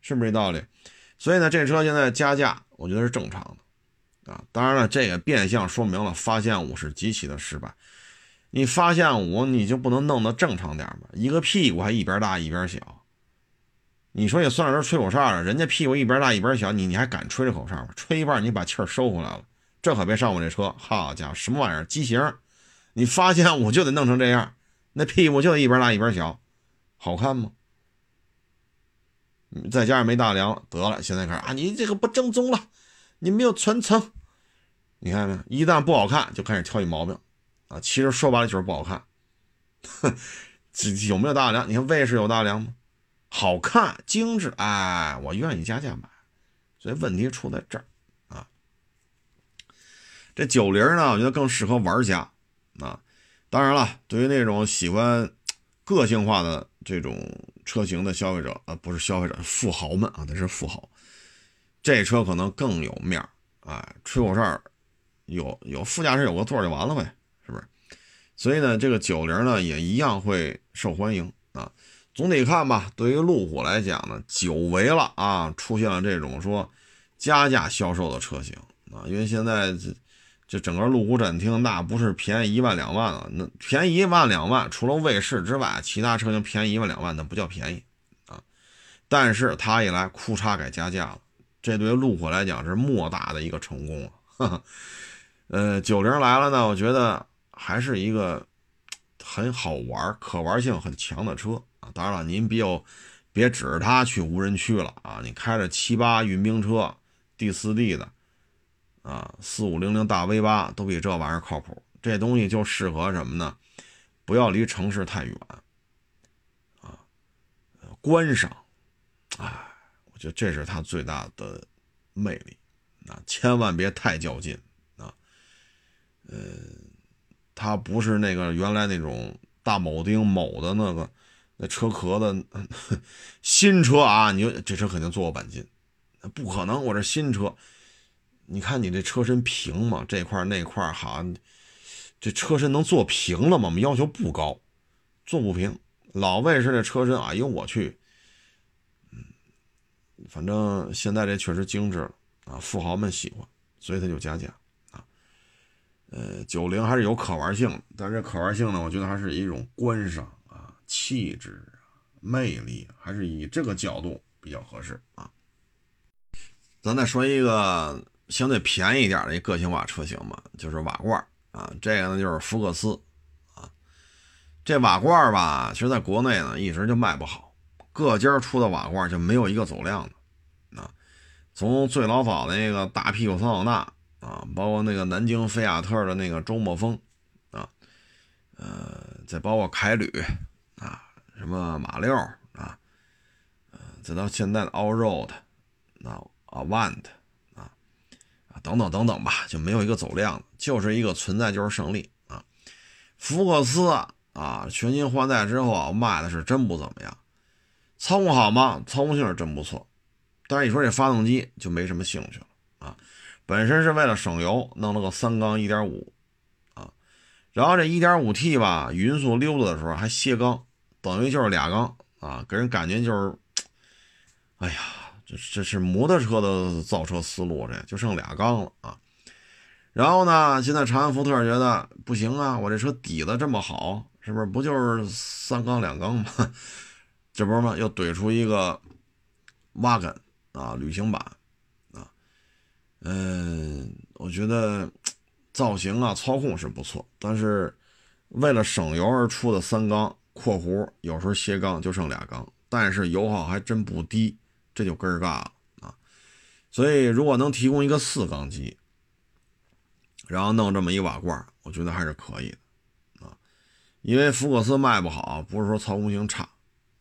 是不是这道理？所以呢，这车现在加价，我觉得是正常的，啊，当然了，这也变相说明了发现五是极其的失败。你发现五，你就不能弄得正常点吗？一个屁股还一边大一边小，你说也算是吹口哨了。人家屁股一边大一边小，你你还敢吹这口哨吗？吹一半你把气儿收回来了，这可别上我这车。好家伙，什么玩意儿？畸形！你发现我就得弄成这样，那屁股就一边大一边小，好看吗？再加上没大梁，得了，现在开始啊，你这个不正宗了，你没有传承。你看没有？一旦不好看，就开始挑你毛病。啊，其实说白了就是不好看，哼这有没有大梁？你看卫士有大梁吗？好看、精致，哎，我愿意加价买。所以问题出在这儿。这九零呢，我觉得更适合玩家啊。当然了，对于那种喜欢个性化的这种车型的消费者啊，不是消费者，富豪们啊，那是富豪，这车可能更有面儿。哎，吹口哨，有有副驾驶有个座就完了呗。是不是？所以呢，这个九零呢也一样会受欢迎啊。总体看吧，对于路虎来讲呢，久违了啊，出现了这种说加价销售的车型啊。因为现在这整个路虎展厅那不是便宜一万两万了，那便宜一万两万，除了卫士之外，其他车型便宜一万两万，那不叫便宜啊。但是它一来，库叉改加价了，这对于路虎来讲是莫大的一个成功啊。呃，九零来了呢，我觉得还是一个很好玩、可玩性很强的车啊。当然了，您别别指着它去无人区了啊，你开着七八运兵车、第四 D 的。啊，四五零零大 V 八都比这玩意儿靠谱。这东西就适合什么呢？不要离城市太远，啊，观赏，哎，我觉得这是它最大的魅力。啊，千万别太较劲啊。呃，它不是那个原来那种大铆钉铆的那个那车壳的 (laughs) 新车啊，你这车肯定做过钣金，不可能，我这新车。你看你这车身平吗？这块那块好，这车身能做平了吗？我们要求不高，做不平。老卫士这车身，哎呦我去，嗯，反正现在这确实精致了啊，富豪们喜欢，所以他就加价啊。呃，九零还是有可玩性，但是可玩性呢，我觉得还是一种观赏啊、气质啊、魅力，还是以这个角度比较合适啊。咱再说一个。相对便宜一点的一个性化车型嘛，就是瓦罐啊，这个呢就是福克斯啊。这瓦罐吧，其实在国内呢一直就卖不好，各家出的瓦罐就没有一个走量的啊。从最老早的那个大屁股桑塔纳啊，包括那个南京菲亚特的那个周末风啊，呃，再包括凯旅啊，什么马六啊，呃，再到现在的 All Road 啊，Avant。等等等等吧，就没有一个走量，就是一个存在就是胜利啊。福克斯啊，全新换代之后，卖的是真不怎么样。操控好吗？操控性是真不错，但是你说这发动机就没什么兴趣了啊。本身是为了省油，弄了个三缸一点五啊，然后这一点五 T 吧，匀速溜达的时候还歇缸，等于就是俩缸啊，给人感觉就是，哎呀。这这是摩托车的造车思路，这就剩俩缸了啊。然后呢，现在长安福特觉得不行啊，我这车底子这么好，是不是不就是三缸两缸吗？这不是吗？又怼出一个沃根啊，旅行版啊。嗯，我觉得造型啊、操控是不错，但是为了省油而出的三缸（括弧有时候歇缸就剩俩缸），但是油耗还真不低。这就根儿嘎了啊！所以如果能提供一个四缸机，然后弄这么一瓦罐，我觉得还是可以的啊。因为福克斯卖不好，不是说操控性差，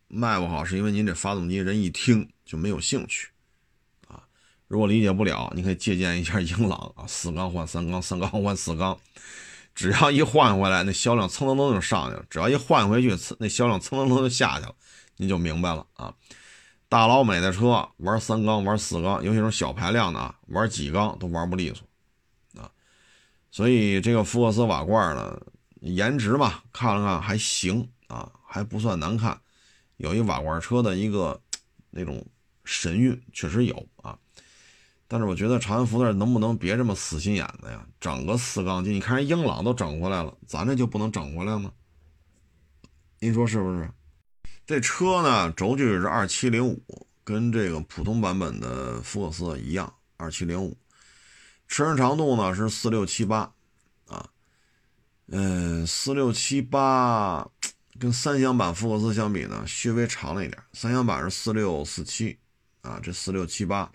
卖不好是因为您这发动机人一听就没有兴趣啊。如果理解不了，你可以借鉴一下英朗啊，四缸换三缸，三缸换四缸，只要一换回来，那销量蹭蹭蹭就上去了；只要一换回去，那销量蹭蹭蹭就下去了，你就明白了啊。大老美的车玩三缸玩四缸，尤其是小排量的啊，玩几缸都玩不利索啊。所以这个福克斯瓦罐呢，颜值嘛，看了看还行啊，还不算难看，有一瓦罐车的一个那种神韵，确实有啊。但是我觉得长安福特能不能别这么死心眼子呀？整个四缸机，你看人英朗都整回来了，咱这就不能整回来吗？您说是不是？这车呢，轴距是二七零五，跟这个普通版本的福克斯一样，二七零五。车身长度呢是四六七八，啊，嗯，四六七八跟三厢版福克斯相比呢，稍微长了一点。三厢版是四六四七，啊，这四六七八，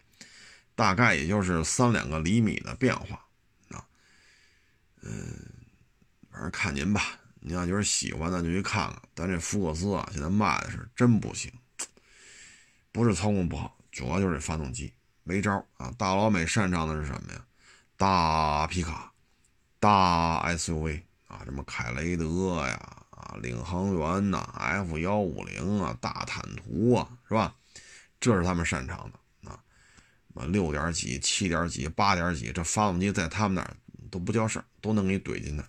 大概也就是三两个厘米的变化，啊，嗯，反正看您吧。你要就是喜欢的就去看看，但这福克斯啊，现在卖的是真不行，不是操控不好，主要就是这发动机没招啊。大老美擅长的是什么呀？大皮卡、大 SUV 啊，什么凯雷德呀、啊领航员呐、F 幺五零啊、大坦途啊，是吧？这是他们擅长的啊。什么六点几、七点几、八点几，这发动机在他们那儿都不叫事儿，都能给你怼进去。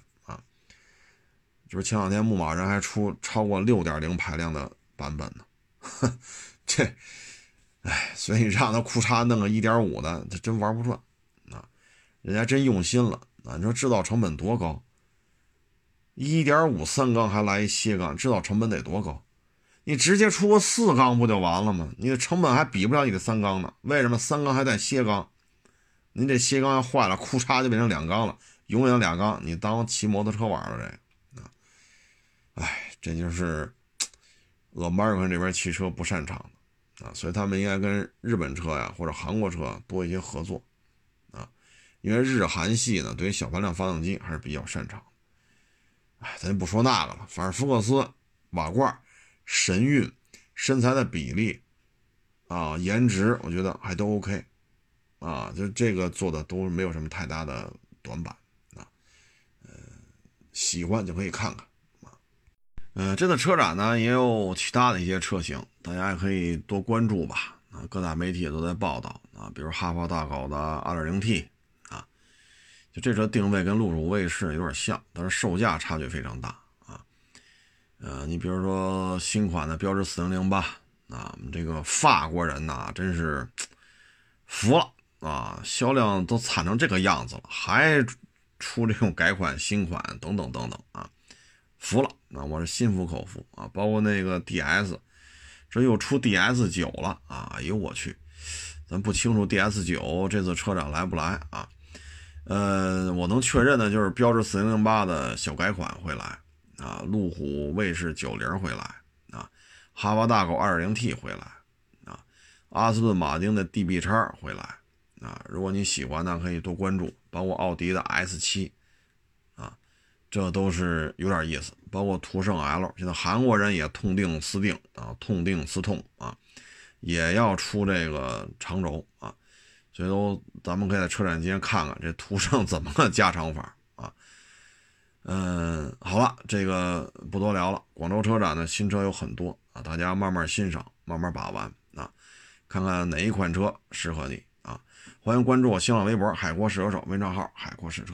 就是前两天牧马人还出超过六点零排量的版本呢，(laughs) 这，哎，所以让他裤衩弄个一点五的，他真玩不转啊！人家真用心了啊！你说制造成本多高？一点五三缸还来一斜缸，制造成本得多高？你直接出个四缸不就完了吗？你的成本还比不了你的三缸呢。为什么三缸还带歇缸？你这歇缸要坏了，库嚓就变成两缸了，永远俩缸，你当骑摩托车玩了这？哎，这就是俄马尔克这边汽车不擅长的啊，所以他们应该跟日本车呀或者韩国车多一些合作啊，因为日韩系呢对于小排量发动机还是比较擅长。哎，咱就不说那个了，反正福克斯、瓦罐、神韵、身材的比例啊、颜值，我觉得还都 OK 啊，就这个做的都没有什么太大的短板啊。呃，喜欢就可以看看。呃，这次车展呢也有其他的一些车型，大家也可以多关注吧。啊，各大媒体也都在报道啊，比如哈弗大狗的 2.0T 啊。就这车定位跟路虎卫士有点像，但是售价差距非常大啊。呃，你比如说新款的标致四零零八啊，我们这个法国人呐，真是服了啊，销量都惨成这个样子了，还出这种改款新款等等等等啊，服了啊，我是心服口服啊。包括那个 DS，这又出 DS 九了啊，哎呦我去，咱不清楚 DS 九这次车展来不来啊。呃，我能确认的就是标致四零零八的小改款会来啊，路虎卫士九零会来啊，哈弗大狗二点零 T 会来啊，阿斯顿马丁的 DB 叉会来啊。如果你喜欢呢，可以多关注，包括奥迪的 S 七，这都是有点意思。包括途胜 L，现在韩国人也痛定思定啊，痛定思痛啊，也要出这个长轴啊。所以都，咱们可以在车展期间看看这途胜怎么个加长法啊？嗯，好了，这个不多聊了。广州车展呢，新车有很多啊，大家慢慢欣赏，慢慢把玩啊，看看哪一款车适合你啊。欢迎关注我新浪微博“海阔试车手”微账号“海阔试车”。